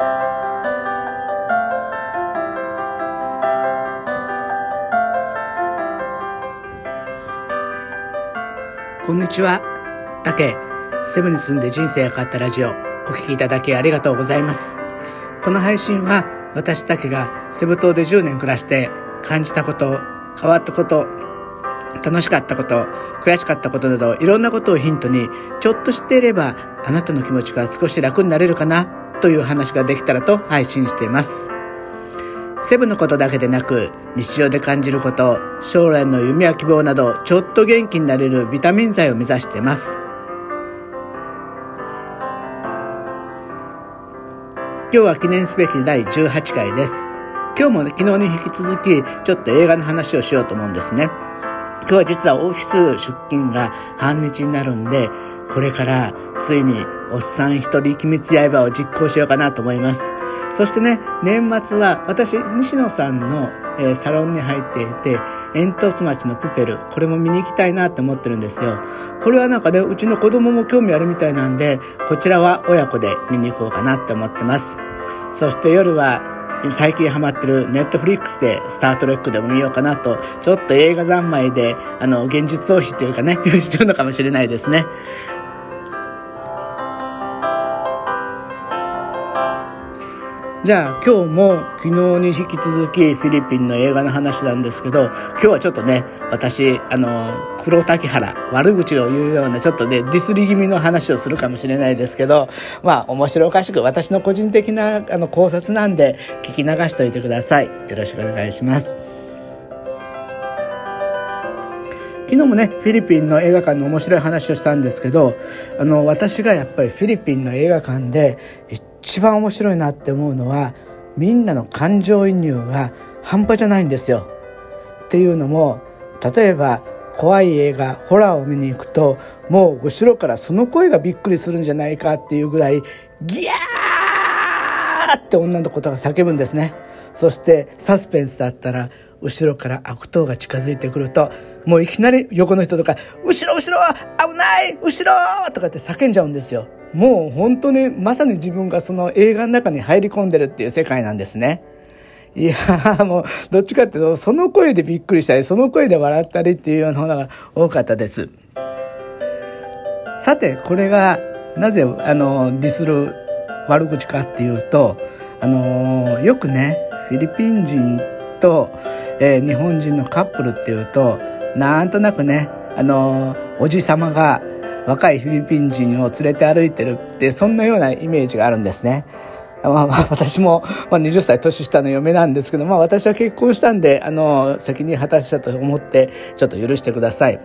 こんにちは。たけ、セブに住んで人生が変わったラジオ、お聞きいただきありがとうございます。この配信は、私だけがセブ島で10年暮らして感じたこと、変わったこと、楽しかったこと、悔しかったことなど、いろんなことをヒントに、ちょっと知っていれば、あなたの気持ちが少し楽になれるかな、という話ができたらと配信しています。セブンのことだけでなく、日常で感じること、将来の夢や希望など、ちょっと元気になれるビタミン剤を目指しています。今日は記念すべき第18回です。今日も、ね、昨日に引き続き、ちょっと映画の話をしようと思うんですね。今日は実はオフィス出勤が半日になるんで、これからついにおっさん一人機密刃を実行しようかなと思います。そしてね、年末は私、西野さんの、えー、サロンに入っていて、煙突町のプペル、これも見に行きたいなって思ってるんですよ。これはなんかね、うちの子供も興味あるみたいなんで、こちらは親子で見に行こうかなって思ってます。そして夜は、最近ハマってるネットフリックスでスタートレックでも見ようかなと、ちょっと映画三昧で、あの、現実逃避っていうかね、してるのかもしれないですね。じゃあ今日も昨日に引き続きフィリピンの映画の話なんですけど、今日はちょっとね、私、あの、黒滝原、悪口を言うようなちょっとね、ディスり気味の話をするかもしれないですけど、まあ面白おかしく私の個人的なあの考察なんで聞き流しておいてください。よろしくお願いします。昨日もね、フィリピンの映画館の面白い話をしたんですけど、あの、私がやっぱりフィリピンの映画館で一番面白いなって思うのはみんなの感情移入が半端じゃないんですよ。っていうのも例えば怖い映画ホラーを見に行くともう後ろからその声がびっくりするんじゃないかっていうぐらいギャーって女の子が叫ぶんですね。そしてサスペンスだったら後ろから悪党が近づいてくるともういきなり横の人とか「後ろ後ろ危ない後ろ!」とかって叫んじゃうんですよ。もう本当にまさに自分がその映画の中に入り込んでるっていう世界なんですね。いやもう、どっちかっていうと、その声でびっくりしたり、その声で笑ったりっていうようなものが多かったです。さて、これが、なぜ、あの、ディスる悪口かっていうと、あの、よくね、フィリピン人と、えー、日本人のカップルっていうと、なんとなくね、あの、おじさまが、若いフィリピン人を連れて歩いてるってそんなようなイメージがあるんですね。まあまあ 私も、まあ、20歳年下の嫁なんですけど、まあ私は結婚したんで、あの、責任果たしたと思って、ちょっと許してください。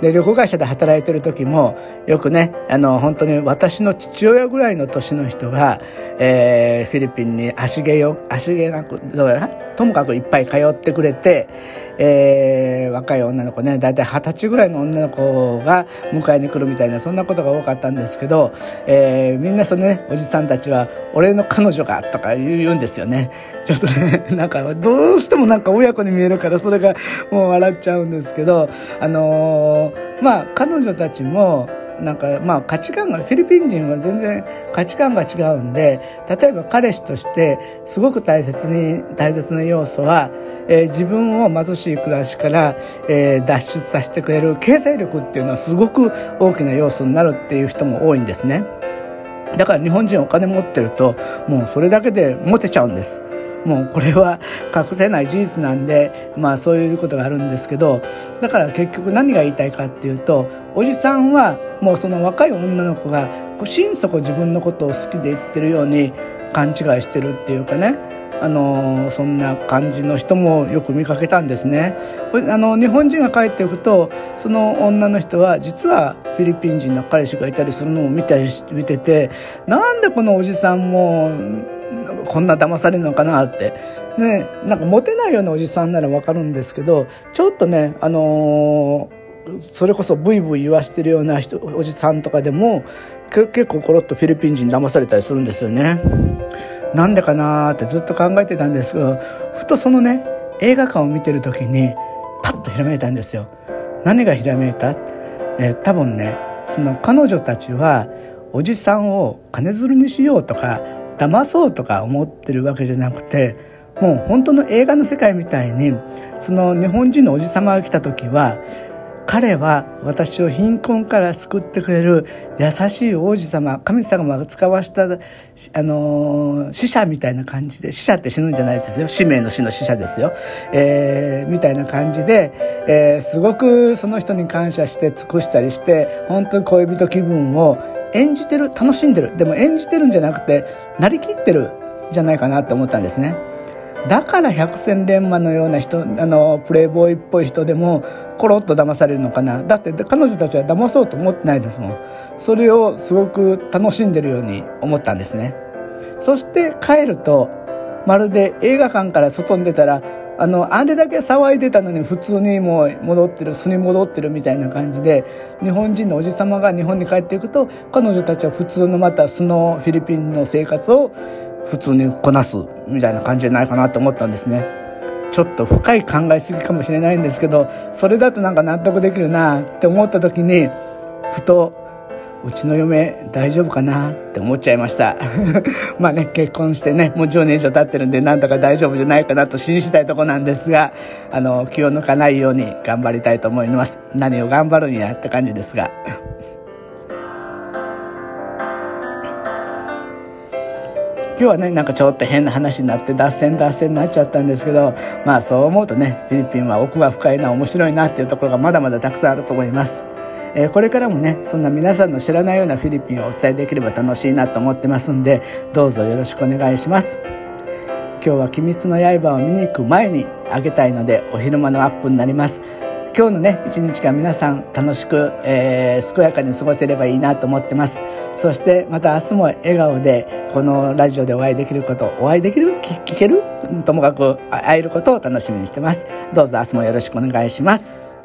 で、旅行会社で働いてる時も、よくね、あの、本当に私の父親ぐらいの年の人が、えー、フィリピンに足毛よ、足毛なく、どうやらともかくいっぱい通ってくれて、えー、若い女の子ね、だいたい二十歳ぐらいの女の子が迎えに来るみたいな、そんなことが多かったんですけど、えー、みんなそのね、おじさんたちは、俺の彼女が、とか言うんですよね。ちょっとね、なんか、どうしてもなんか親子に見えるから、それがもう笑っちゃうんですけど、あのー、まあ、彼女たちも、なんかまあ価値観がフィリピン人は全然価値観が違うんで例えば彼氏としてすごく大切に大切な要素は、えー、自分を貧しい暮らしから、えー、脱出させてくれる経済力っていうのはすごく大きな要素になるっていう人も多いんですね。だから日本人お金持ってるともうそれだけでモテちゃうんです。もうこれは隠せない事実なんで、まあそういうことがあるんですけど、だから結局何が言いたいかっていうと、おじさんはもうその若い女の子が心底自分のことを好きで言ってるように勘違いしてるっていうかねあのそんな感じの人もよく見かけたんですねあの日本人が帰っていくとその女の人は実はフィリピン人の彼氏がいたりするのを見たり見ててなんでこのおじさんもこんな騙されるのかなって。ね、なんかモテないようなおじさんならわかるんですけど、ちょっとね、あのーそれこそブイブイ言わしてるような人おじさんとかでも結構コロッとフィリピン人騙されたりするんですよね。なんでかなってずっと考えてたんですけどふとそのね映画館を見てる時にパッとひらめいたんですよ。何がひらめいた、えー、多分ねその彼女たちはおじさんを金づるにしようとか騙そうとか思ってるわけじゃなくてもう本当の映画の世界みたいにその日本人のおじ様が来た時は彼は私を貧困から救ってくれる優しい王子様神様が使わしたあの死者みたいな感じで死者って死ぬんじゃないですよ。使命の死の死者ですよ、えー、みたいな感じで、えー、すごくその人に感謝して尽くしたりして本当に恋人気分を演じてる楽しんでる。でも演じてるんじゃなくてなりきってるんじゃないかなって思ったんですね。だから百戦錬磨のような人あのプレイボーイっぽい人でもコロッと騙されるのかな。だって彼女たちは騙そうと思ってないですもん。それをすごく楽しんでるように思ったんですね。そして帰るとまるで映画館から外に出たらあのあれだけ騒いでたのに普通にもう戻ってる素に戻ってるみたいな感じで日本人のおじ様が日本に帰っていくと彼女たちは普通のまた素のフィリピンの生活を普通にこなすみたいな感じじゃないかなと思ったんですね。ちょっと深い考えすぎかもしれないんですけど、それだとなんか納得できるなって思った時に、ふと、うちの嫁大丈夫かなって思っちゃいました。まあね、結婚してね、もう10年以上経ってるんで、なんとか大丈夫じゃないかなと信じたいとこなんですが、あの、気を抜かないように頑張りたいと思います。何を頑張るんやって感じですが。今日はねなんかちょっと変な話になって脱線脱線になっちゃったんですけどまあそう思うとねフィリピンは奥が深いな面白いなっていうところがまだまだたくさんあると思います。えー、これからもねそんな皆さんの知らないようなフィリピンをお伝えできれば楽しいなと思ってますんでどうぞよろしくお願いします。今日は「鬼滅の刃」を見に行く前にあげたいのでお昼間のアップになります。今日のね一日間皆さん楽しく、えー、健やかに過ごせればいいなと思ってます。そしてまた明日も笑顔でこのラジオでお会いできることお会いできる？聞ける？ともかく会えることを楽しみにしてます。どうぞ明日もよろしくお願いします。